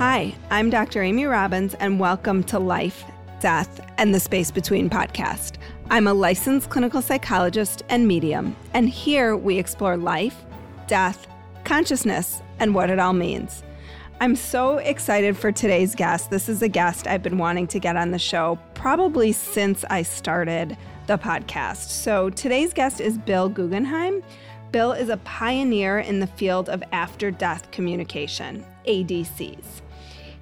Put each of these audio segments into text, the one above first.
Hi, I'm Dr. Amy Robbins, and welcome to Life, Death, and the Space Between podcast. I'm a licensed clinical psychologist and medium, and here we explore life, death, consciousness, and what it all means. I'm so excited for today's guest. This is a guest I've been wanting to get on the show probably since I started the podcast. So today's guest is Bill Guggenheim. Bill is a pioneer in the field of after death communication, ADCs.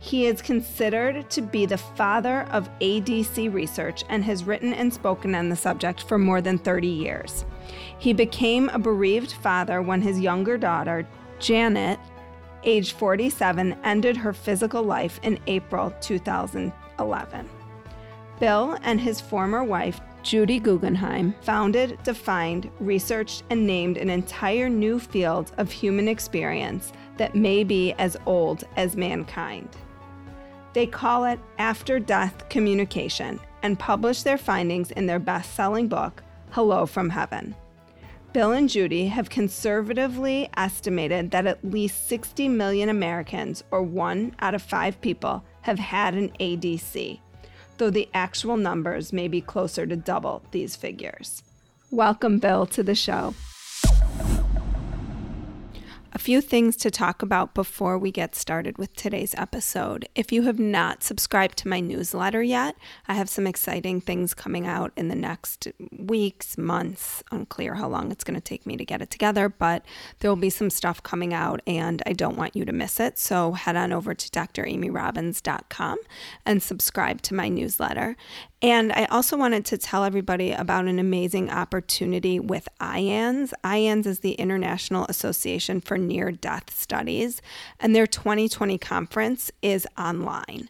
He is considered to be the father of ADC research and has written and spoken on the subject for more than 30 years. He became a bereaved father when his younger daughter, Janet, age 47, ended her physical life in April 2011. Bill and his former wife, Judy Guggenheim founded, defined, researched, and named an entire new field of human experience that may be as old as mankind. They call it after death communication and publish their findings in their best selling book, Hello from Heaven. Bill and Judy have conservatively estimated that at least 60 million Americans, or one out of five people, have had an ADC though the actual numbers may be closer to double these figures. Welcome, Bill, to the show. A few things to talk about before we get started with today's episode. If you have not subscribed to my newsletter yet, I have some exciting things coming out in the next weeks, months. Unclear how long it's going to take me to get it together, but there will be some stuff coming out and I don't want you to miss it. So head on over to dramyrobbins.com and subscribe to my newsletter. And I also wanted to tell everybody about an amazing opportunity with IANDS. IANDS is the International Association for Near Death Studies, and their 2020 conference is online.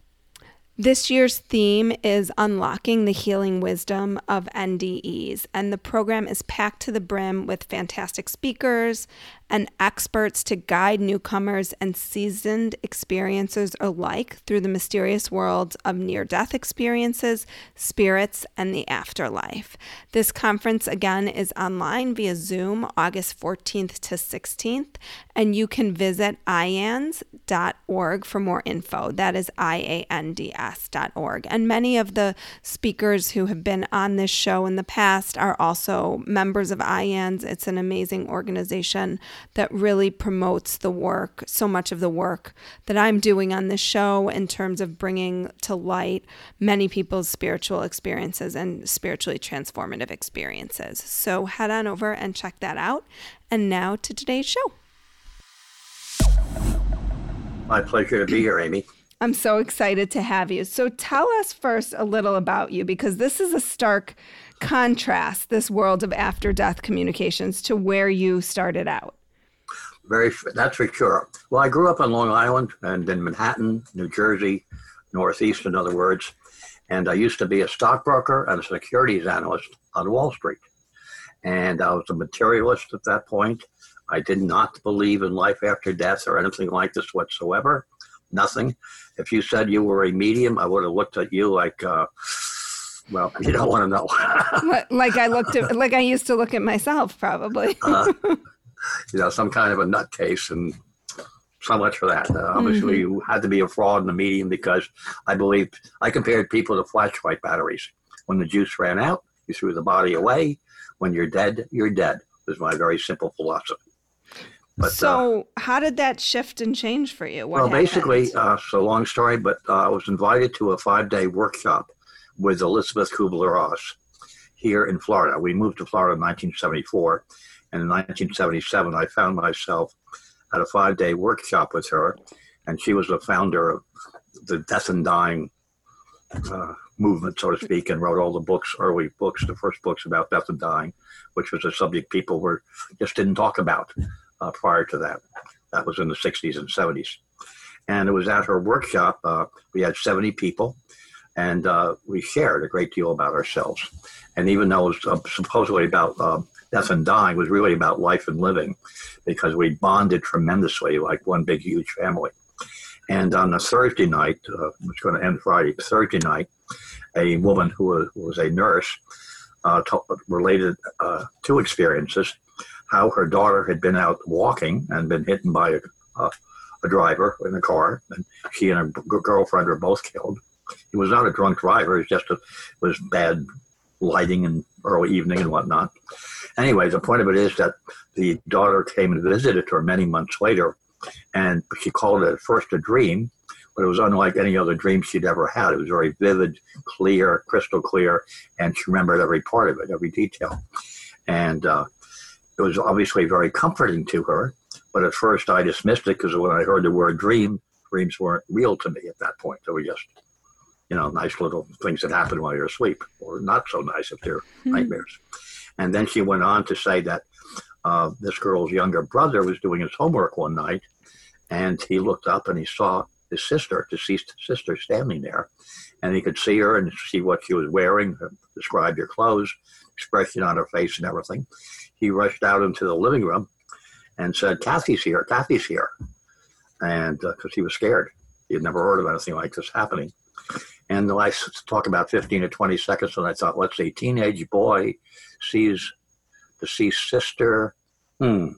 This year's theme is Unlocking the Healing Wisdom of NDEs, and the program is packed to the brim with fantastic speakers and experts to guide newcomers and seasoned experiencers alike through the mysterious worlds of near death experiences, spirits, and the afterlife. This conference, again, is online via Zoom August 14th to 16th, and you can visit iands.org for more info. That is I A N D S.org. And many of the speakers who have been on this show in the past are also members of IANDS. It's an amazing organization that really promotes the work, so much of the work that I'm doing on this show in terms of bringing to light many people's spiritual experiences and spiritually transformative experiences. So head on over and check that out. And now to today's show. My pleasure to be here, Amy. I'm so excited to have you. So tell us first a little about you because this is a stark contrast, this world of after death communications, to where you started out. Very, that's for sure. Well, I grew up on Long Island and in Manhattan, New Jersey, Northeast, in other words. And I used to be a stockbroker and a securities analyst on Wall Street. And I was a materialist at that point. I did not believe in life after death or anything like this whatsoever. Nothing. If you said you were a medium, I would have looked at you like, uh, well, you don't want to know. like I looked at, like I used to look at myself, probably. uh, you know, some kind of a nutcase, and so much for that. Uh, obviously, mm-hmm. you had to be a fraud in the medium because I believe I compared people to flashlight batteries. When the juice ran out, you threw the body away. When you're dead, you're dead. Is my very simple philosophy. But, so, uh, how did that shift and change for you? What well, happened? basically, uh, so long story, but uh, I was invited to a five day workshop with Elisabeth Kübler-Ross here in Florida. We moved to Florida in 1974, and in 1977, I found myself at a five day workshop with her, and she was the founder of the Death and Dying uh, movement, so to speak, and wrote all the books, early books, the first books about death and dying, which was a subject people were just didn't talk about uh, prior to that. That was in the 60s and 70s. And it was at her workshop. Uh, we had 70 people, and uh, we shared a great deal about ourselves. And even though it was uh, supposedly about uh, death and dying was really about life and living because we bonded tremendously like one big huge family and on a thursday night uh, which going to end friday thursday night a woman who was, was a nurse uh, t- related uh, two experiences how her daughter had been out walking and been hit by a, a, driver in a car, and she and her girlfriend were both killed. He was not a drunk driver; it was just a it was bad lighting and early evening and whatnot. Anyway, the point of it is that the daughter came and visited her many months later, and she called it at first a dream, but it was unlike any other dream she'd ever had. It was very vivid, clear, crystal clear, and she remembered every part of it, every detail. And uh, it was obviously very comforting to her. But at first, I dismissed it because when I heard the word dream, dreams weren't real to me at that point. They were just, you know, nice little things that happen while you're asleep, or not so nice if they're mm-hmm. nightmares. And then she went on to say that uh, this girl's younger brother was doing his homework one night, and he looked up and he saw his sister, deceased sister, standing there, and he could see her and see what she was wearing, describe your clothes, expression on her face, and everything. He rushed out into the living room and said, "Kathy's here. Kathy's here," and because uh, he was scared, he had never heard of anything like this happening. And I talk about 15 to 20 seconds, and I thought, let's see, teenage boy sees deceased sister. Hmm,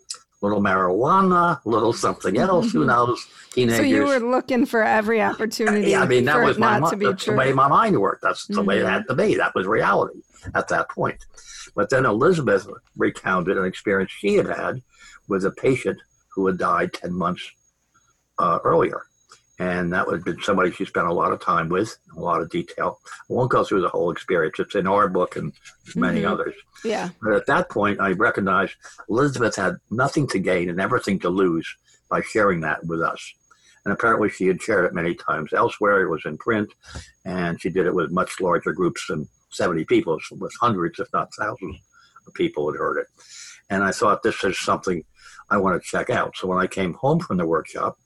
little marijuana, little something else. Who knows? Teenagers. So you were looking for every opportunity. Yeah, I mean that was my mind. that's the way my mind worked. That's the mm-hmm. way it mm-hmm. had to be. That was reality at that point. But then Elisabeth recounted an experience she had had with a patient who had died ten months uh, earlier and that would have been somebody she spent a lot of time with, a lot of detail. I won't go through the whole experience. It's in our book and many mm-hmm. others. Yeah. But at that point, I recognized Elisabeth had nothing to gain and everything to lose by sharing that with us. And apparently, she had shared it many times elsewhere. It was in print, and she did it with much larger groups than 70 people, with hundreds, if not thousands, of people had heard it. And I thought this is something I want to check out. So when I came home from the workshop,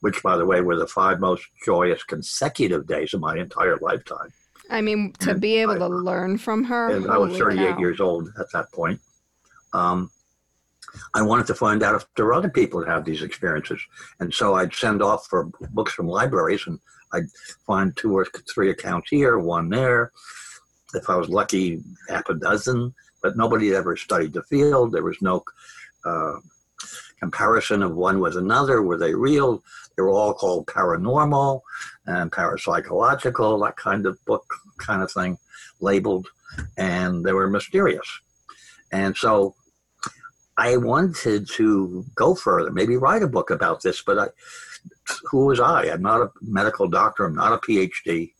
which, by the way, were the five most joyous consecutive days of my entire lifetime. I mean, to and be able I, to learn from her. And I was 38 cow. years old at that point. Um, I wanted to find out if there were other people that have these experiences. And so I'd send off for books from libraries and I'd find two or three accounts here, one there. If I was lucky, half a dozen, but nobody had ever studied the field. There was no uh, comparison of one with another. Were they real? They were all called paranormal and parapsychological, that kind of book kind of thing, labeled, and they were mysterious. And so I wanted to go further, maybe write a book about this, but I, who was I? I'm not a medical doctor, I'm not a PhD.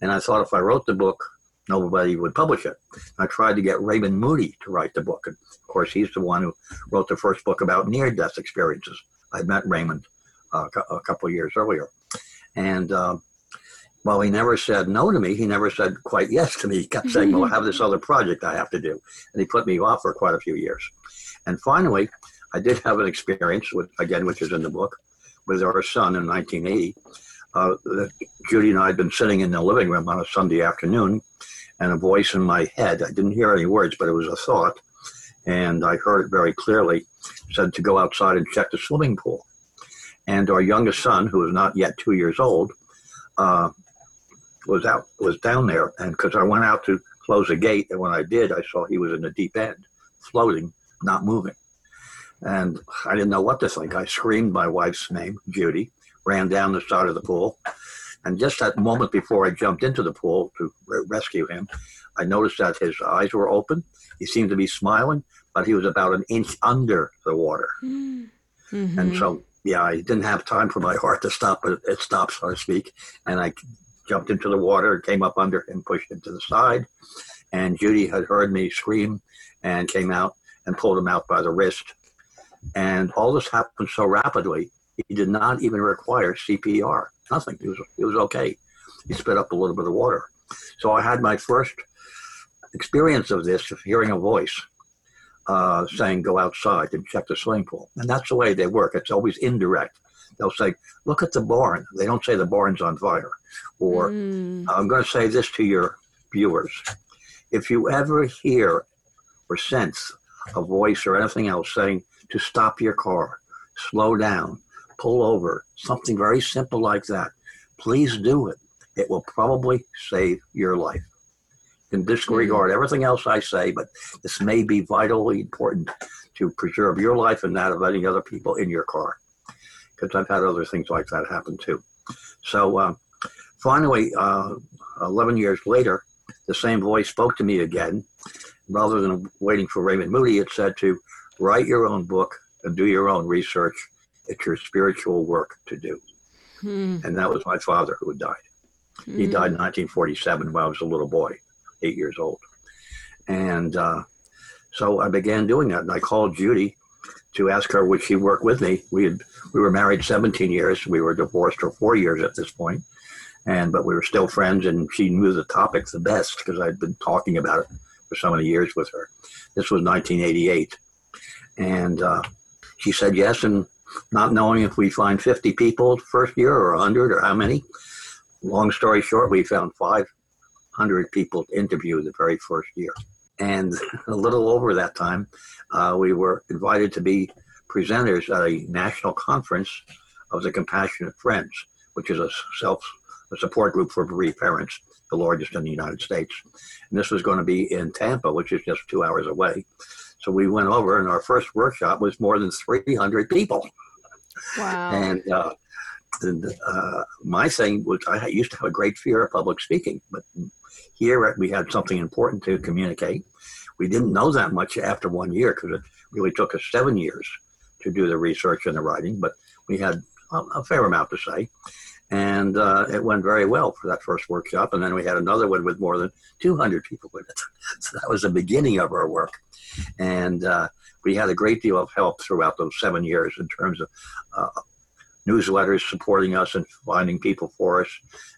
And I thought if I wrote the book, nobody would publish it. I tried to get Raymond Moody to write the book. And of course, he's the one who wrote the first book about near death experiences. I met Raymond uh, a couple of years earlier. And uh, while he never said no to me, he never said quite yes to me. He kept saying, Well, I have this other project I have to do. And he put me off for quite a few years. And finally, I did have an experience, with, again, which is in the book, with our son in 1980. Uh, Judy and I had been sitting in the living room on a Sunday afternoon, and a voice in my head, I didn't hear any words, but it was a thought, and I heard it very clearly, said to go outside and check the swimming pool. And our youngest son, who was not yet two years old, uh, was out, was down there, and because I went out to close the gate, and when I did, I saw he was in the deep end, floating, not moving. And I didn't know what to think. I screamed my wife's name, Judy, ran down the side of the pool. And just that moment before I jumped into the pool to re- rescue him, I noticed that his eyes were open. He seemed to be smiling, but he was about an inch under the water. Mm-hmm. And so, yeah, I didn't have time for my heart to stop, but it stopped, so to speak. And I jumped into the water, came up under him, pushed him to the side. And Judy had heard me scream and came out and pulled him out by the wrist. And all this happened so rapidly he did not even require CPR. Nothing. It was he was okay. He spit up a little bit of water. So I had my first experience of this, of hearing a voice uh, saying, "Go outside and check the swimming pool." And that's the way they work. It's always indirect. They'll say, "Look at the barn." They don't say the barn's on fire. Or mm. I'm going to say this to your viewers: if you ever hear or sense a voice or anything else saying to stop your car, slow down, pull over, something very simple like that, please do it. It will probably save your life. You can disregard mm-hmm. everything else I say, but this may be vitally important to preserve your life and that of any other people in your car. because I've had other things like that happen too. So uh, finally, uh, 11 years later, the same voice spoke to me again. Rather than waiting for Raymond Moody, it said to write your own book and do your own research. It's your spiritual work to do. Hmm. And that was my father who had died. Hmm. He died in 1947 when I was a little boy, eight years old. And uh, so I began doing that. And I called Judy to ask her would she work with me. We had we were married 17 years. We were divorced for four years at this point, and but we were still friends. And she knew the topic the best because I'd been talking about it for so many years with her. This was 1988, and uh, she said yes. And not knowing if we find 50 people first year or 100 or how many. Long story short, we found 500 people to interview the very first year. And a little over that time, uh, we were invited to be presenters at a national conference of the Compassionate Friends, which is a self a support group for bereaved parents, the largest in the United States. And this was going to be in Tampa, which is just two hours away. So we went over, and our first workshop was more than 300 people. And, uh, uh, my thing was, I used to have a great fear of public speaking, but here we had something important to communicate. We didn't know that much after one year because it really took us seven years to do the research and the writing, but we had a, a fair amount to say. And uh, it went very well for that first workshop. And then we had another one with more than 200 people with it. So that was the beginning of our work. And uh, we had a great deal of help throughout those seven years in terms of uh, newsletters supporting us and finding people for us,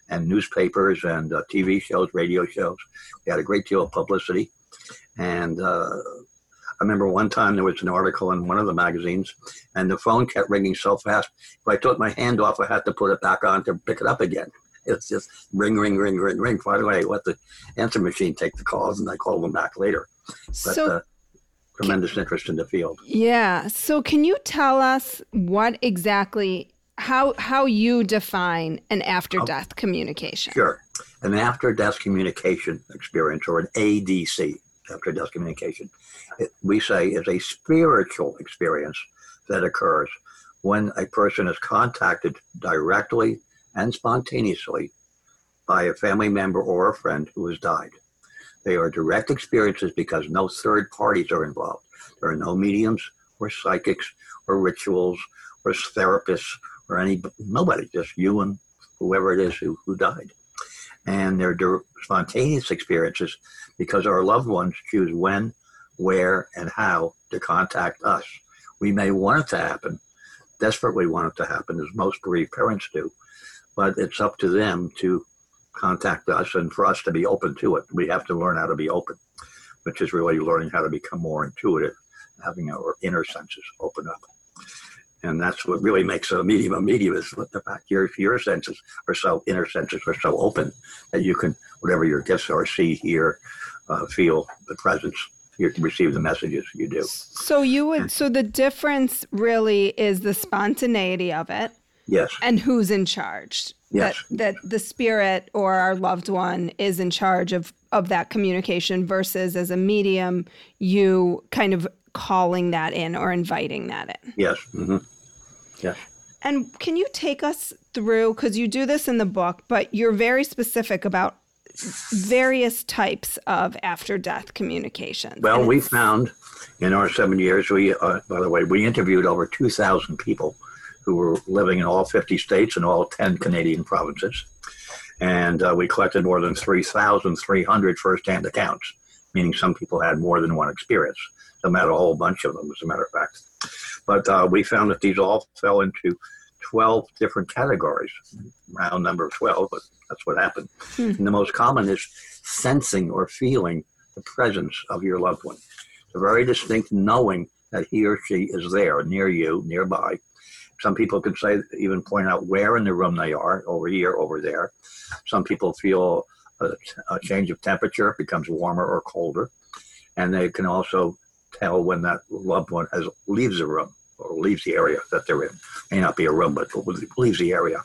and newspapers and uh, TV shows, radio shows. We had a great deal of publicity. And uh, I remember one time there was an article in one of the magazines, and the phone kept ringing so fast. If I took my hand off, I had to put it back on to pick it up again. It's just ring, ring, ring, ring, ring. Finally, I let the answer machine take the calls, and I called them back later. But, so, uh, tremendous interest in the field. Yeah. So, can you tell us what exactly how how you define an after death communication. Sure, an after death communication experience, or an ADC, after death communication, we say is a spiritual experience that occurs when a person is contacted directly and spontaneously by a family member or a friend who has died. They are direct experiences because no third parties are involved. There are no mediums or psychics or rituals or therapists or any nobody, just you and whoever it is who, who died. And they're spontaneous experiences because our loved ones choose when, where, and how to contact us. We may want it to happen, desperately want it to happen, as most bereaved parents do, but it's up to them to contact us and for us to be open to it. We have to learn how to be open, which is really learning how to become more intuitive, having our inner senses open up and that's what really makes a medium a medium is the fact your your senses are so inner senses are so open that you can whatever your gifts are see hear uh, feel the presence you receive the messages you do so you would so the difference really is the spontaneity of it yes and who's in charge yes. that that the spirit or our loved one is in charge of of that communication versus as a medium you kind of calling that in or inviting that in. Yes. Mm-hmm. Yes. And can you take us through, because you do this in the book, but you're very specific about various types of after death communications. Well, we found in our seven years, we, uh, by the way, we interviewed over 2,000 people who were living in all 50 states and all 10 Canadian provinces. And uh, we collected more than 3,300 firsthand accounts, meaning some people had more than one experience. Some had a whole bunch of them, as a matter of fact. But uh, we found that these all fell into 12 different categories, round number 12, but that's what happened. Hmm. And the most common is sensing or feeling the presence of your loved one. a very distinct knowing that he or she is there, near you, nearby. Some people can say, even point out where in the room they are, over here, over there. Some people feel a, a change of temperature, becomes warmer or colder. And they can also tell when that loved one has leaves the room or leaves the area that they're in. May not be a room, but leaves the area.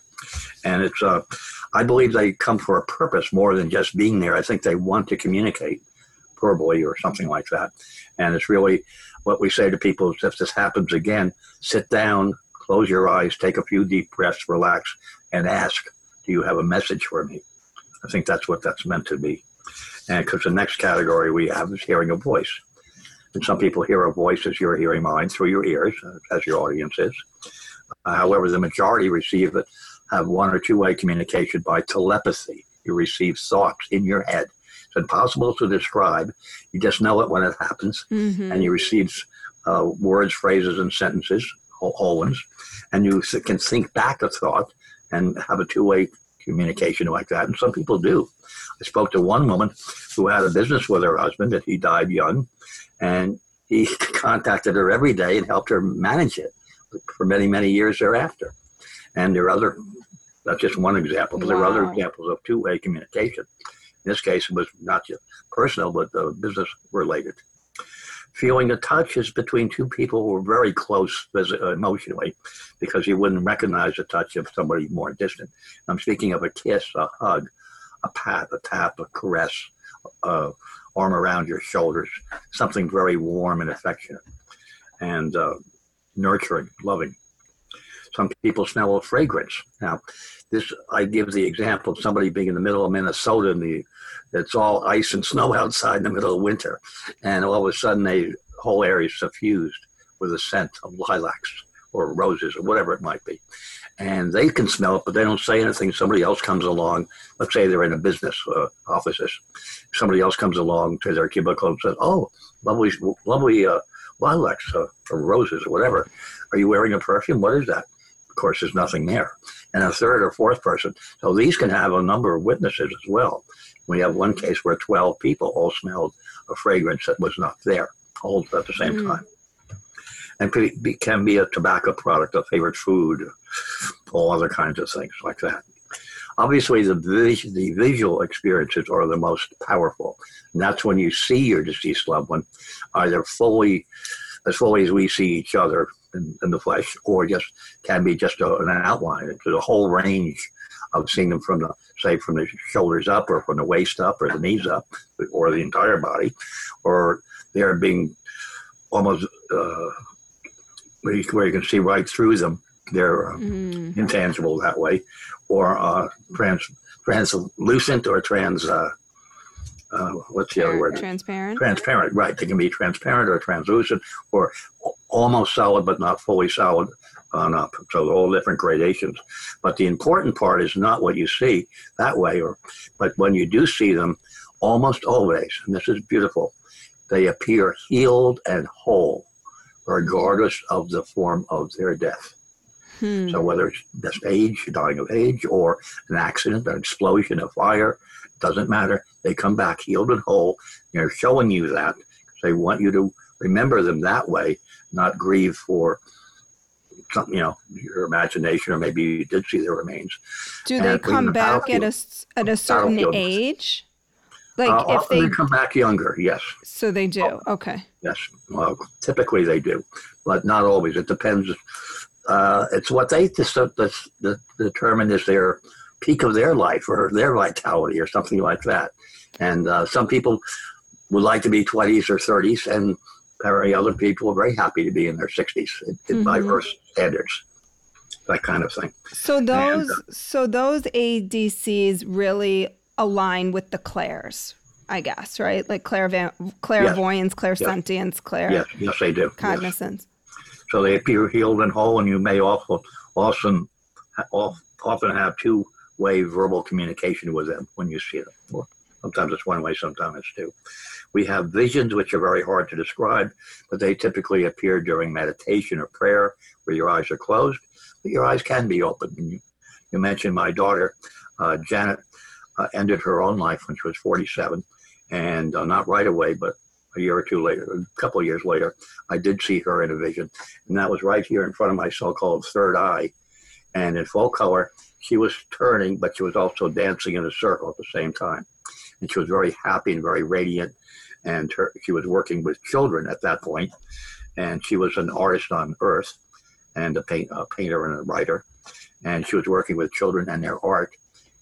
And it's, uh, I believe they come for a purpose more than just being there. I think they want to communicate verbally or something like that. And it's really what we say to people is if this happens again, sit down, close your eyes, take a few deep breaths, relax, and ask, Do you have a message for me? I think that's what that's meant to be. And because the next category we have is hearing a voice. And some people hear a voice as you're hearing mine through your ears, uh, as your audience is. Uh, however, the majority receive it, have one or two way communication by telepathy. You receive thoughts in your head. It's impossible to describe. You just know it when it happens, mm-hmm. and you receive uh, words, phrases, and sentences, whole ones, and you can think back a thought and have a two way communication like that. And some people do. I spoke to one woman who had a business with her husband that he died young, and he contacted her every day and helped her manage it for many, many years thereafter. And there are other, that's just one example, but wow. there are other examples of two way communication. In this case, it was not just personal, but uh, business related. Feeling the touch is between two people who are very close emotionally because you wouldn't recognize the touch of somebody more distant. I'm speaking of a kiss, a hug, a pat, a tap, a caress, a arm around your shoulders, something very warm and affectionate and uh, nurturing, loving. Some people smell a fragrance. Now, this I give the example of somebody being in the middle of Minnesota and the it's all ice and snow outside in the middle of winter, and all of a sudden the whole area is suffused with a scent of lilacs or roses or whatever it might be. And they can smell it, but they don't say anything. Somebody else comes along. Let's say they're in a business uh, offices. Somebody else comes along to their cubicle and says, "Oh, lovely, lovely uh, lilacs uh, or roses or whatever. Are you wearing a perfume? What is that?" Of course, there's nothing there. And a third or fourth person. So these can have a number of witnesses as well. We have one case where 12 people all smelled a fragrance that was not there, all at the same mm. time and can be a tobacco product, a favorite food, all other kinds of things like that. Obviously, the, the visual experiences are the most powerful. And that's when you see your deceased loved one, either fully, as fully as we see each other in, in the flesh, or just can be just a, an outline. It's a whole range of seeing them from the, say, from the shoulders up, or from the waist up, or the knees up, or the entire body, or they're being almost uh, where you, where you can see right through them. They're uh, mm. intangible that way, or uh, trans translucent or trans. Uh, uh, what's the other word? Transparent. Transparent, right? They can be transparent or translucent, or almost solid but not fully solid on up. So all different gradations. But the important part is not what you see that way, or but when you do see them, almost always, and this is beautiful, they appear healed and whole regardless of the form of their death. Hmm. So whether it's just age, dying of age, or an accident, an explosion, a fire, doesn't matter. They come back healed and whole. They're showing you that because they want you to remember them that way, not grieve for something, you know, your imagination, or maybe you did see their remains. Do they come back at a at a certain age? Like uh, if they come back younger, yes. So they do. Oh, okay. Yes. Well, typically they do, but not always. It depends. Uh, it's what they just, determine is their peak of their life or their vitality or something like that. And uh, some people would like to be 20s or 30s, and very other people are very happy to be in their 60s in, mm-hmm. diverse standards that kind of thing. So those and, uh, so those ADCs really align with the clairs, I guess, right? Like clairvoyance, yes. clairsentience, clair. Yes, yes, they do. Cognizance. Yes. So they appear healed and whole, and you may also often often have two way verbal communication with them when you see them. Sometimes it's one way, sometimes it's two. We have visions which are very hard to describe, but they typically appear during meditation or prayer where your eyes are closed, but your eyes can be open. You, you mentioned my daughter, uh, Janet uh, ended her own life when she was 47. And uh, not right away, but a year or two later, a couple of years later, I did see her in a vision. And that was right here in front of my so called third eye. And in full color, she was turning, but she was also dancing in a circle at the same time. And she was very happy and very radiant. And her, she was working with children at that point. And she was an artist on earth and a, paint, a painter and a writer. And she was working with children and their art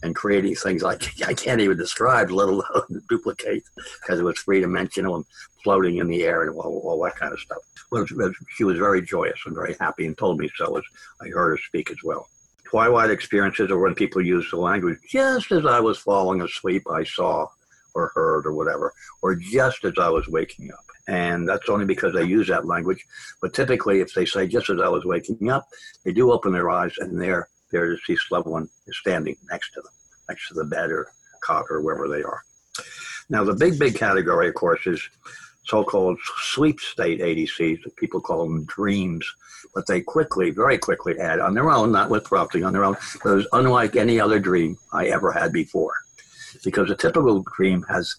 and creating things like I can't even describe, let alone duplicate, because it was three dimensional and floating in the air and all, all that kind of stuff. Well, she was very joyous and very happy and told me so as I heard her speak as well. Twilight experiences are when people use the language just as I was falling asleep, I saw or heard or whatever, or just as I was waking up. And that's only because they use that language. But typically, if they say just as I was waking up, they do open their eyes and their their deceased loved one is standing next to them, next to the bed or cot or wherever they are. Now, the big, big category, of course, is so-called sleep state ADCs. People call them dreams, but they quickly, very quickly add on their own, not with prompting, on their own. But it was unlike any other dream I ever had before, because a typical dream has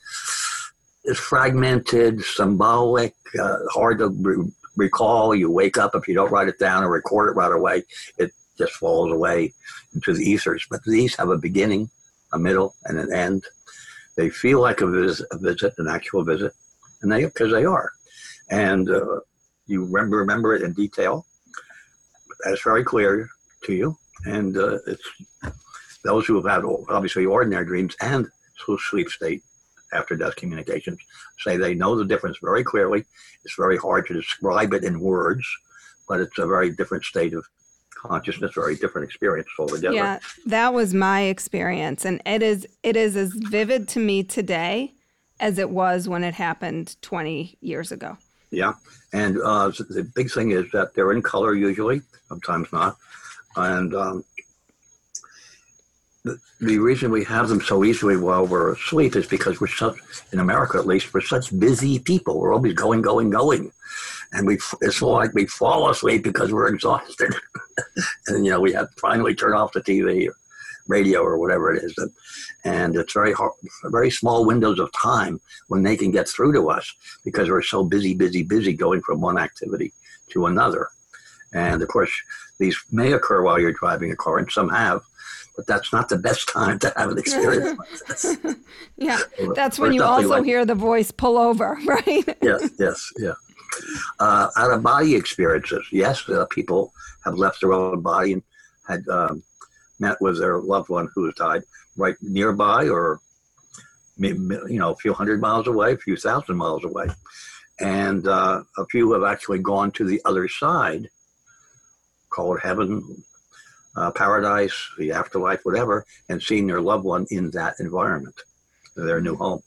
is fragmented, symbolic, uh, hard to re- recall. You wake up if you don't write it down or record it right away. It just falls away into the ethers. But these have a beginning, a middle, and an end. They feel like a visit, a visit an actual visit, and they because they are, and uh, you remember remember it in detail. That's very clear to you, and uh, it's those who have had obviously ordinary dreams and sleep state after death communications say they know the difference very clearly. It's very hard to describe it in words, but it's a very different state of consciousness, very different experience altogether. Yeah, that was my experience, and it is it is as vivid to me today as it was when it happened 20 years ago. Yeah, and uh, the big thing is that they're in color usually, sometimes not, and um, the, the reason we have them so easily while we're asleep is because we're such, in America at least, we're such busy people. We're always going, going, going. And we, it's like we fall asleep because we're exhausted. and, you know, we have to finally turn off the TV or radio or whatever it is. And, and it's very hard, very small windows of time when they can get through to us because we're so busy, busy, busy going from one activity to another. And of course, these may occur while you're driving a car, and some have but that's not the best time to have an experience like this. yeah, that's when you also like, hear the voice pull over, right? yes, yes, yeah. Uh, out of body experiences, yes, uh, people have left their own body and had um, met with their loved one who has died right nearby or you know a few hundred miles away, a few thousand miles away, and uh, a few have actually gone to the other side, called heaven, uh, paradise, the afterlife, whatever, and seen their loved one in that environment, their new home.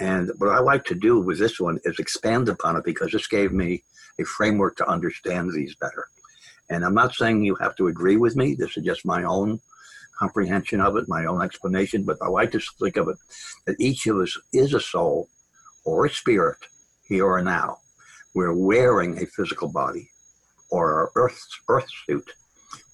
And what I like to do with this one is expand upon it because this gave me a framework to understand these better. And I'm not saying you have to agree with me. This is just my own comprehension of it, my own explanation. But I like to think of it that each of us is a soul or a spirit here or now. We're wearing a physical body or our earth, earth suit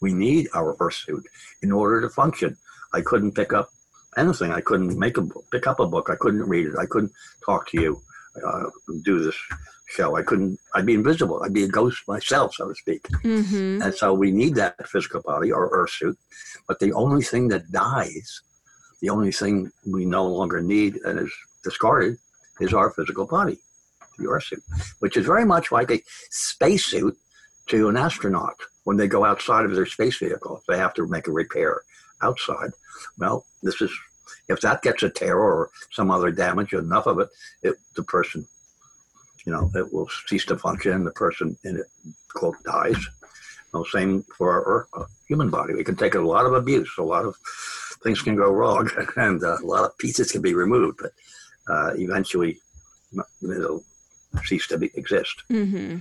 we need our earth suit in order to function. I couldn't pick up anything. I couldn't make a book, pick up a book. I couldn't read it. I couldn't talk to you, uh, do this show. I couldn't. I'd be invisible. I'd be a ghost myself, so to speak. Mm-hmm. And so we need that physical body or earth suit. But the only thing that dies, the only thing we no longer need and is discarded, is our physical body, the earth suit, which is very much like a spacesuit to an astronaut when they go outside of their space vehicle. They have to make a repair outside. Well, this is if that gets a tear or some other damage, enough of it, it the person, you know, it will cease to function. The person in it quote dies. Well, same for our, our human body. We can take a lot of abuse, a lot of things can go wrong, and uh, a lot of pieces can be removed, but uh, eventually it'll cease to be, exist. Mm-hmm.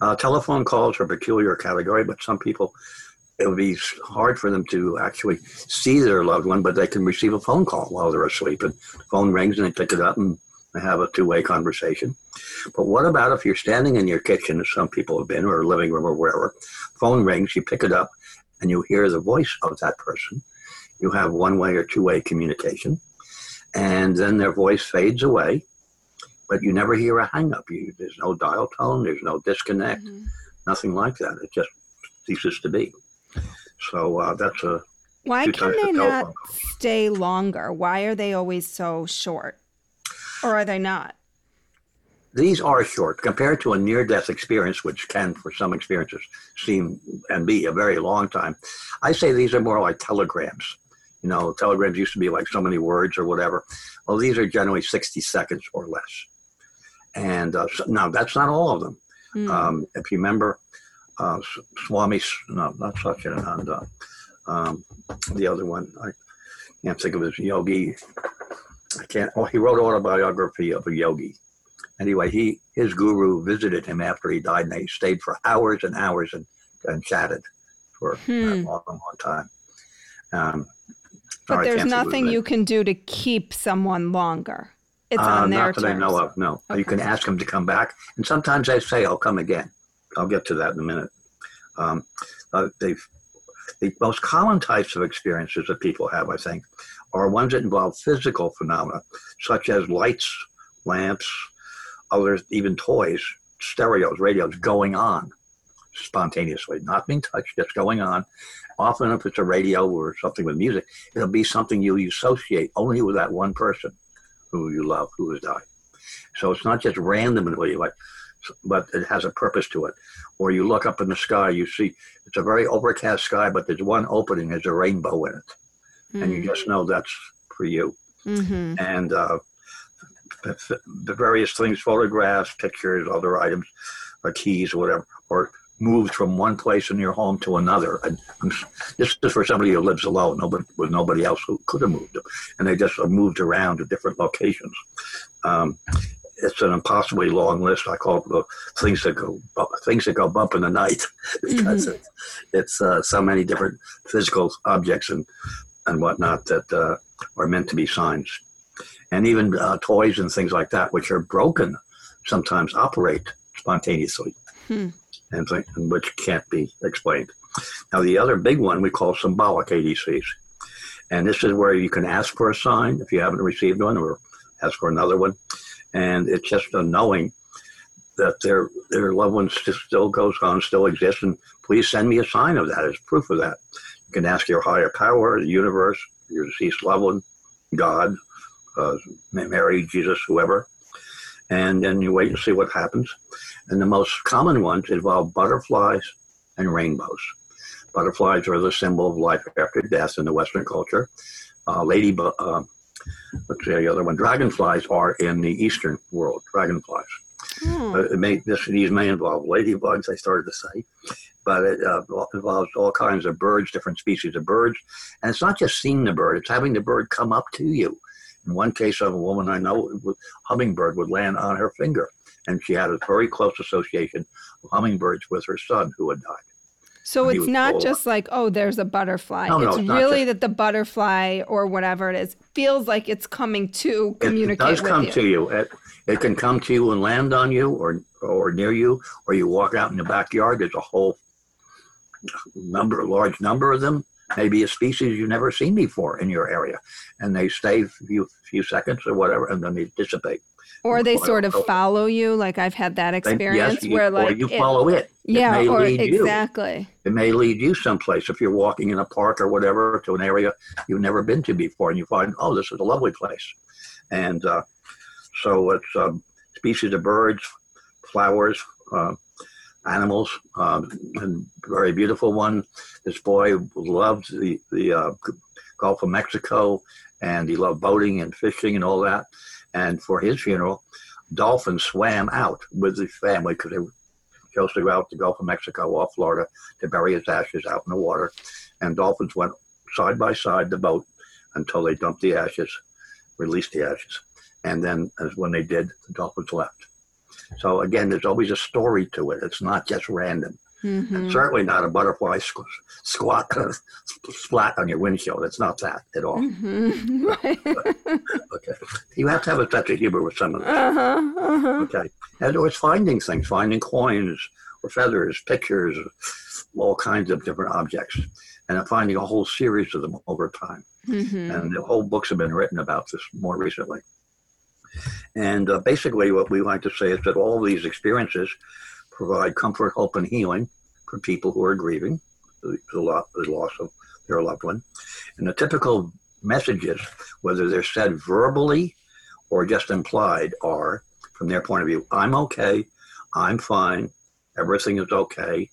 Uh, telephone calls are a peculiar category, but some people, it would be hard for them to actually see their loved one, but they can receive a phone call while they're asleep. And the phone rings and they pick it up and they have a two way conversation. But what about if you're standing in your kitchen, as some people have been, or living room or wherever, phone rings, you pick it up, and you hear the voice of that person. You have one way or two way communication. And then their voice fades away but you never hear a hang up. You, there's no dial tone, there's no disconnect, mm-hmm. nothing like that. It just ceases to be. So uh, that's a. Why can they not stay longer? Why are they always so short? Or are they not? These are short compared to a near death experience, which can, for some experiences, seem and be a very long time. I say these are more like telegrams. You know, telegrams used to be like so many words or whatever. Well, these are generally 60 seconds or less. And uh, so, now that's not all of them. Mm. Um, if you remember, uh, Swami, no, not Satchidananda, um, the other one, I can't think of his yogi. I can't, oh, he wrote autobiography of a yogi. Anyway, he his guru visited him after he died, and they stayed for hours and hours and, and chatted for hmm. a long, long time. Um, but there's nothing you can do to keep someone longer. It's uh, on their Not that terms. I know of, no. Okay. You can ask them to come back. And sometimes they say, I'll come again. I'll get to that in a minute. Um, uh, the most common types of experiences that people have, I think, are ones that involve physical phenomena, such as lights, lamps, others, even toys, stereos, radios going on spontaneously, not being touched, just going on. Often, if it's a radio or something with music, it'll be something you associate only with that one person who you love who has died. So it's not just randomly like, but it has a purpose to it. Or you look up in the sky, you see it's a very overcast sky, but there's one opening, there's a rainbow in it, mm-hmm. and you just hmm. know that's for you. Mm-hmm. And uh, the various things, photographs, pictures, other items, or keys, or whatever, or moved from one place in your home to another. And this is for somebody who lives alone, nobody, with nobody else who could have moved them. And they just moved around to different locations. Um, it's an impossibly long list. I call it the things that go things that go bump in the night because mm-hmm. it's, it's uh, so many different physical objects and and whatnot that uh, are meant to be signs, and even uh, toys and things like that, which are broken, sometimes operate spontaneously. Hmm and, th- and which can't be explained. Now, the other big one we call symbolic ADCs. And this is where you can ask for a sign if you haven't received one or ask for another one. And it's just a knowing that their their loved ones still goes on, still exists, and please send me a sign of that as proof of that. You can ask your higher power, the universe, your deceased loved one, God, uh, Mary, Jesus, whoever, and then you wait and see what happens. And the most common ones involve butterflies and rainbows. Butterflies are the symbol of life after death in the Western culture. Uh, lady, uh, let's say the other one, dragonflies are in the Eastern world. Dragonflies. Hmm. Uh, it may, this, these may involve ladybugs, I started to say, but it uh, involves all kinds of birds, different species of birds. And it's not just seeing the bird, it's having the bird come up to you in one case of a woman I know, a hummingbird would land on her finger, and she had a very close association of hummingbirds with her son who had died. So it's not just like, oh, there's a butterfly. No, it's, no, really just, that the butterfly or whatever it is feels like it's coming to communicate. It does come you. to you. It, it can come to you and land on you or or near you, or you walk out in the backyard. There's a whole number, a large number of them maybe a species you've never seen before in your area, and they stay a few, few seconds or whatever, and then they dissipate. Or they sort of follow you, like I've had that experience yes, where like or you follow it. Yeah, it or exactly. You. It may lead you someplace if you're walking in a park or whatever to an area you've never been to before, and you find, oh, this is a lovely place, and uh, so it's um, species of birds, flowers, uh, animals. Um, and very beautiful one. This boy loved the the uh, Gulf of Mexico, and he loved boating and fishing and all that. And for his funeral, dolphins swam out with the family because they chose to go out to the Gulf of Mexico off Florida to bury his ashes out in the water. And dolphins went side by side the boat until they dumped the ashes, released the ashes. And then, as when they did, the dolphins left. So again, there's always a story to it. It's not just random. Mm-hmm. certainly not a butterfly squ- squat splat on your windshield. It's not that at all. Mm-hmm. okay, you have to have a touch of humor with some of this. Uh-huh, uh-huh. Okay, and it was finding things, finding coins or feathers, pictures, all kinds of different objects, and I'm finding a whole series of them over time. Mm-hmm. And the whole books have been written about this more recently. And uh, basically, what we like to say is that all these experiences provide comfort, hope, and healing for people who are grieving the, the, loss of their loved one. And the typical messages, whether they're said verbally or just implied, are from their point of view I'm okay, I'm fine, everything is okay,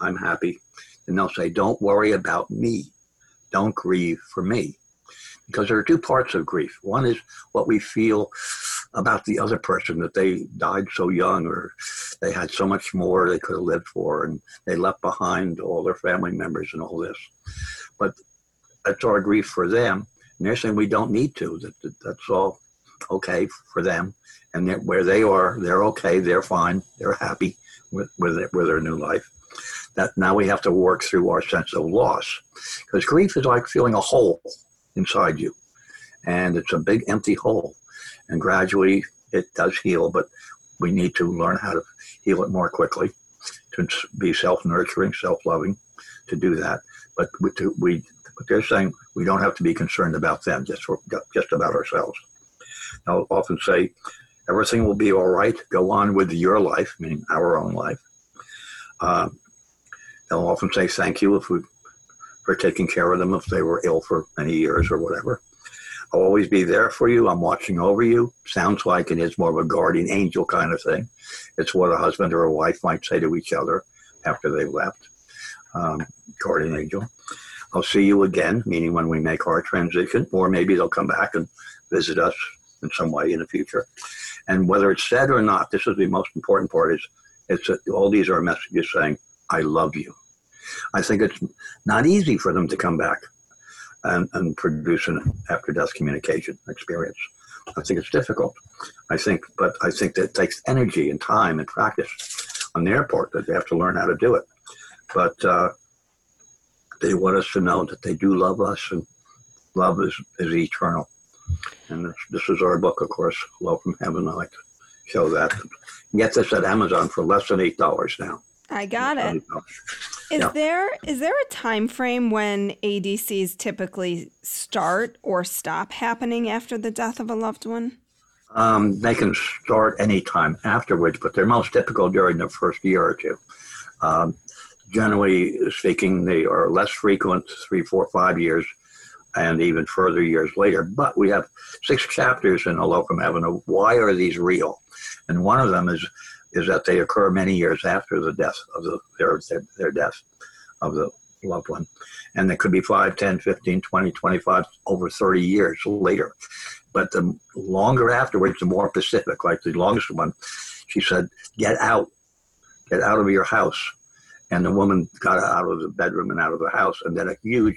I'm happy. And they'll say, Don't worry about me, don't grieve for me. because there are two parts of grief. One is what we feel about the other person that they died so young or they had so much more they could have lived for and they left behind all their family members and all this. But that's our grief for them. And they're saying we don't need to. That, that that's all okay for them. And where they are, they're okay. They're fine. They're happy with with, it, with their new life. That now we have to work through our sense of loss, because grief is like feeling a hole inside you, and it's a big empty hole. And gradually it does heal, but we need to learn how to heal it more quickly, to be self-nurturing, self-loving, to do that. But we, to, we they're saying we don't have to be concerned about them, just for, just about ourselves. I'll often say, everything will be all right. Go on with your life, meaning our own life. Uh, they'll often say thank you if we for taking care of them if they were ill for many years or whatever. I'll always be there for you. I'm watching over you. Sounds like it is more of a guardian angel kind of thing. It's what a husband or a wife might say to each other after they've left. Um, guardian angel. I'll see you again, meaning when we make our transition, or maybe they'll come back and visit us in some way in the future. And whether it's said or not, this is the most important part is it's a, all these are messages saying, I love you. I think it's not easy for them to come back and, and produce an after death communication experience. I think it's difficult. I think, but I think that it takes energy and time and practice on their part that they have to learn how to do it. But uh, they want us to know that they do love us and love is, is eternal. And this, this is our book, of course, Hello from Heaven. I like to show that. Get this at Amazon for less than $8 now. I got it. Is yeah. there is there a time frame when ADCs typically start or stop happening after the death of a loved one? Um, they can start anytime afterwards, but they're most typical during the first year or two. Um, generally speaking, they are less frequent, three, four, five years, and even further years later. But we have six chapters in from Heaven why are these real? And one of them is is that they occur many years after the death of the, their, their, their death of the loved one. And they could be 5, 10, 15, 20, 25, over 30 years later. But the longer afterwards, the more specific, like the longest one, she said, get out, get out of your house and the woman got out of the bedroom and out of the house, and then a huge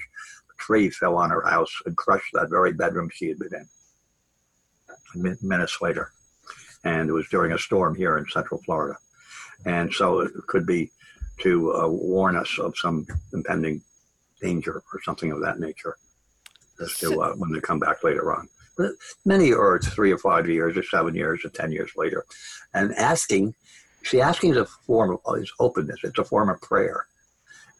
tree fell on her house and crushed that very bedroom she had been in. Minutes later, and it was during a storm here in Central Florida, and so it could be to uh, warn us of some impending danger or something of that nature, as to uh, when they come back later on. But many are three or five years, or seven years, or ten years later, and asking See, asking is a form of is openness. It's a form of prayer.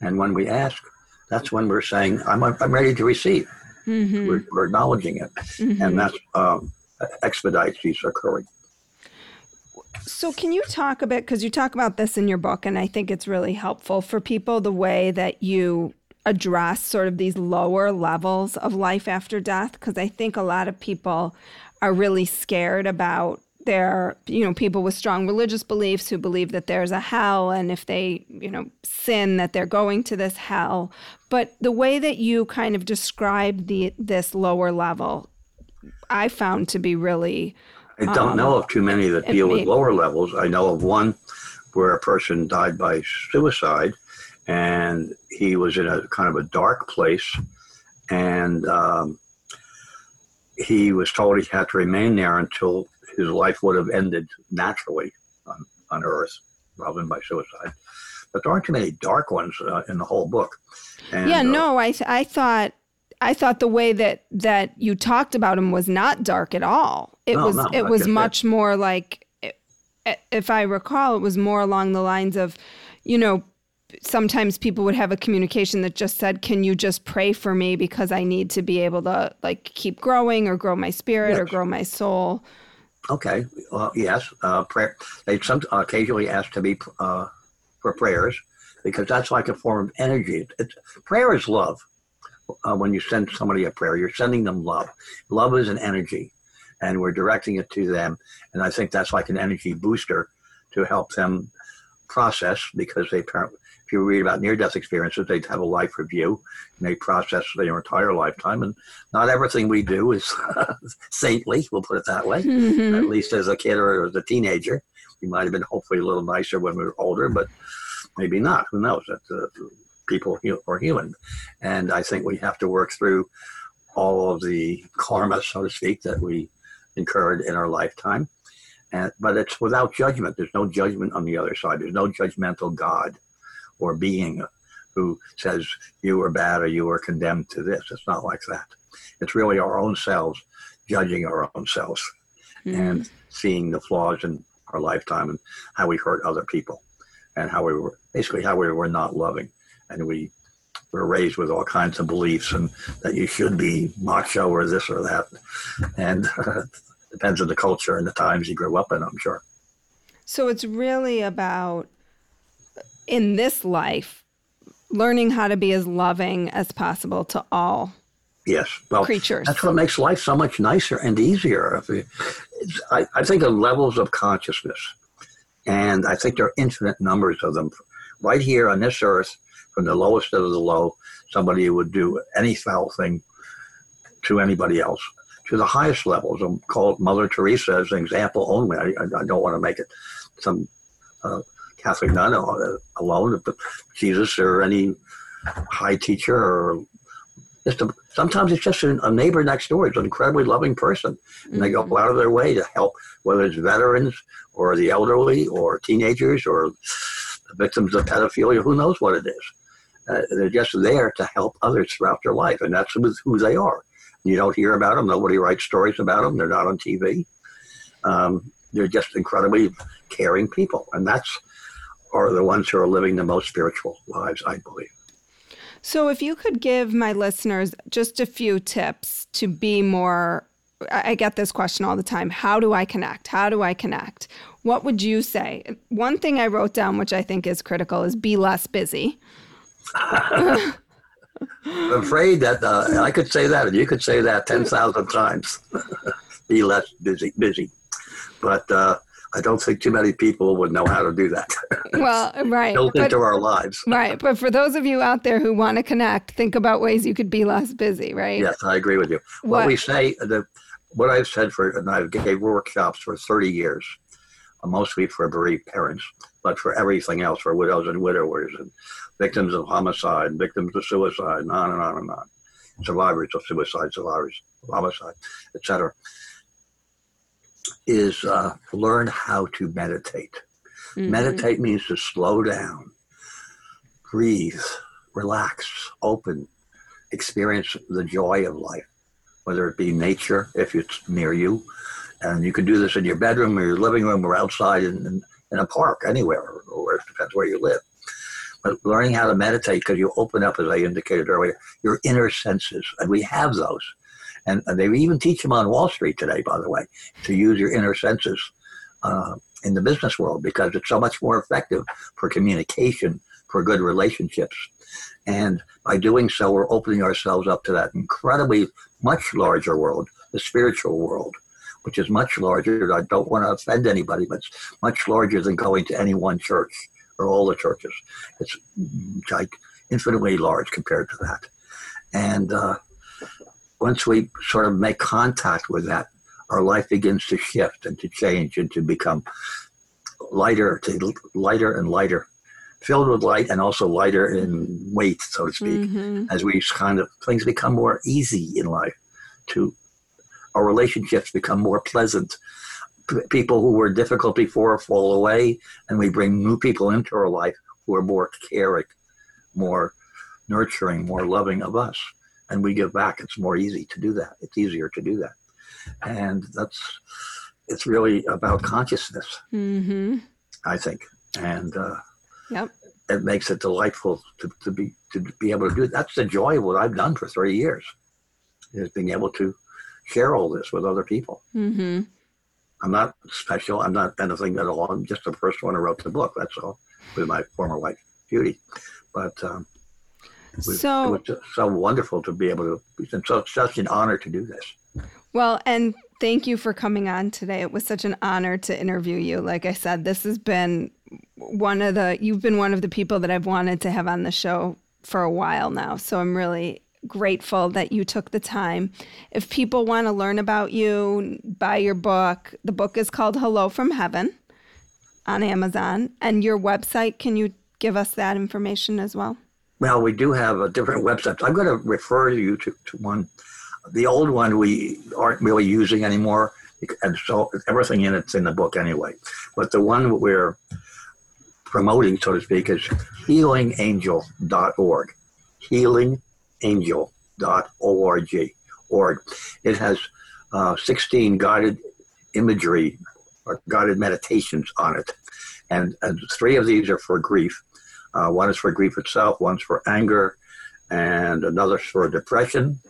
And when we ask, that's when we're saying, I'm, I'm ready to receive. Mm-hmm. We're, we're, acknowledging it. Mm-hmm. And that um, expedites these occurring. So, can you talk a bit? Because you talk about this in your book, and I think it's really helpful for people the way that you address sort of these lower levels of life after death. Because I think a lot of people are really scared about their, you know people with strong religious beliefs who believe that there's a hell and if they you know sin that they're going to this hell but the way that you kind of describe the this lower level i found to be really i don't um, know of too many that deal with lower levels i know of one where a person died by suicide and he was in a kind of a dark place and um, he was told he had to remain there until his life would have ended naturally on, on Earth rather than by suicide. But there aren't too many dark ones uh, in the whole book. And, yeah, uh, no, I I thought I thought the way that that you talked about him was not dark at all. It no, was no, it was much more like if I recall, it was more along the lines of, you know, sometimes people would have a communication that just said, "Can you just pray for me because I need to be able to like keep growing or grow my spirit yes. or grow my soul." Okay. Well, yes. Uh, prayer. They some occasionally ask to be uh, for prayers because that's like a form of energy. It's, prayer is love. Uh, when you send somebody a prayer, you're sending them love. Love is an energy, and we're directing it to them. And I think that's like an energy booster to help them process because they if you read about near-death experiences, they have a life review and they process their entire lifetime. And not everything we do is saintly. We'll put it that way. Mm-hmm. At least as a kid or as a teenager, we might have been hopefully a little nicer when we were older, but maybe not. Who knows? That uh, people are human, and I think we have to work through all of the karma, so to speak, that we incurred in our lifetime. And, but it's without judgment. There's no judgment on the other side. There's no judgmental God or being who says you are bad or you are condemned to this. It's not like that. It's really our own selves judging our own selves mm. and seeing the flaws in our lifetime and how we hurt other people and how we were basically how we were not loving and we were raised with all kinds of beliefs and that you should be macho or this or that. And uh, depends on the culture and the times you grew up in i'm sure. So it's really about in this life learning how to be as loving as possible to all yes well creatures. that's what makes life so much nicer and easier. I, I think of levels of consciousness and i think there are infinite numbers of them. Right here on this earth the lowest of the low somebody who would do any foul thing to anybody else to the highest levels. I'm called Mother Teresa as an example only. I, I don't want to make it some uh, Catholic nun alone, but Jesus or any high teacher or just a, sometimes it's just a, neighbor next door. It's an incredibly loving person, and they go mm-hmm. out of their way to help, whether it's veterans or the elderly or teenagers or victims of pedophilia. Who knows what it is? Uh, they're just there to help others throughout their life, and that's who they are. You don't hear about them. Nobody writes stories about them. They're not on TV. Um, they're just incredibly caring people, and that's are the ones who are living the most spiritual lives, I believe. So, if you could give my listeners just a few tips to be more, I get this question all the time how do I connect? How do I connect? What would you say? One thing I wrote down, which I think is critical, is be less busy. I'm afraid that uh, I could say that, and you could say that 10,000 times. be less busy, busy. But uh, I don't think too many people would know how to do that. Well, right. Built but, into our lives. right. But for those of you out there who want to connect, think about ways you could be less busy, right? Yes, I agree with you. What, what we say, the, what I've said for, and I've gave workshops for 30 years, uh, mostly for bereaved parents, but for everything else, for widows and widowers and victims of homicide, victims of suicide, and on and on and on, survivors of suicide, survivors of homicide, etc is uh, learn how to meditate. Mm-hmm. Meditate means to slow down, breathe, relax, open, experience the joy of life, whether it be nature, if it's near you. And you can do this in your bedroom or your living room or outside in, in, in a park, anywhere, or, or it depends where you live. But learning how to meditate because you open up, as I indicated earlier, your inner senses, and we have those. And, and they even teach them on Wall Street today, by the way, to use your inner senses uh, in the business world because it's so much more effective for communication, for good relationships. And by doing so, we're opening ourselves up to that incredibly much larger world, the spiritual world, which is much larger. I don't want to offend anybody, but it's much larger than going to any one church or all the churches. It's like infinitely large compared to that. And uh, once we sort of make contact with that, our life begins to shift and to change and to become lighter, to lighter and lighter, filled with light and also lighter in weight, so to speak, mm-hmm. as we kind of things become more easy in life. To our relationships become more pleasant. P- people who were difficult before fall away, and we bring new people into our life who are more caring, more nurturing, more loving of us and we give back, it's more easy to do that. It's easier to do that. And that's, it's really about consciousness, mm-hmm. I think. And uh, yep. it makes it delightful to, to be to be able to do it. That's the joy of what I've done for 30 years, is being able to share all this with other people. Mm-hmm. I'm not special. I'm not anything at all. I'm just the first one who wrote the book. That's all, with my former wife, Judy. But um, it was, so it was so wonderful to be able to. It's so, such an honor to do this. Well, and thank you for coming on today. It was such an honor to interview you. Like I said, this has been one of the you've been one of the people that I've wanted to have on the show for a while now. So I'm really grateful that you took the time. If people want to learn about you, buy your book. The book is called Hello from Heaven on Amazon. And your website, can you give us that information as well? Well, we do have a different website. I'm going to refer you to, to one. The old one we aren't really using anymore, and so everything in it's in the book anyway. But the one we're promoting, so to speak, is healingangel.org. Healingangel.org. Org. It has uh, 16 guided imagery or guided meditations on it. And, and three of these are for grief. Uh, one is for grief itself, one's for anger, and another's for depression.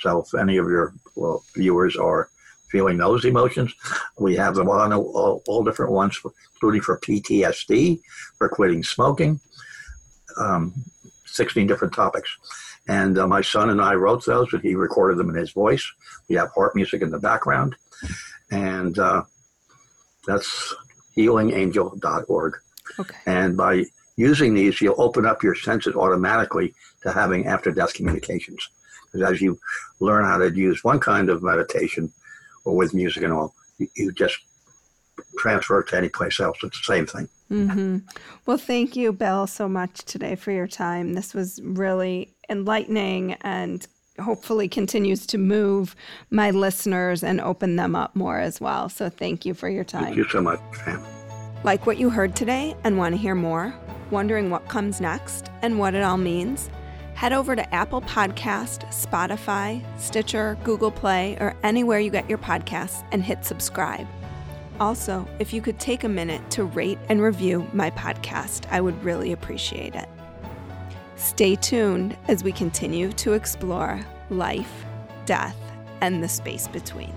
So if any of your well, viewers are feeling those emotions, we have them on all, all different ones, for, including for PTSD, for quitting smoking, um, 16 different topics. And uh, my son and I wrote those, but he recorded them in his voice. We have harp music in the background. And uh, that's healingangel.org. Okay. And by using these, you'll open up your senses automatically to having after death communications. Because as you learn how to use one kind of meditation or with music and all, you, you just transfer it to any place else. It's the same thing. Mm-hmm. Well, thank you, Bill, so much today for your time. This was really enlightening and hopefully continues to move my listeners and open them up more as well. So thank you for your time. Thank you so much, Sam. Like what you heard today and want to hear more? Wondering what comes next and what it all means? Head over to Apple Podcast, Spotify, Stitcher, Google Play, or anywhere you get your podcasts and hit subscribe. Also, if you could take a minute to rate and review my podcast, I would really appreciate it. Stay tuned as we continue to explore life, death, and the space between.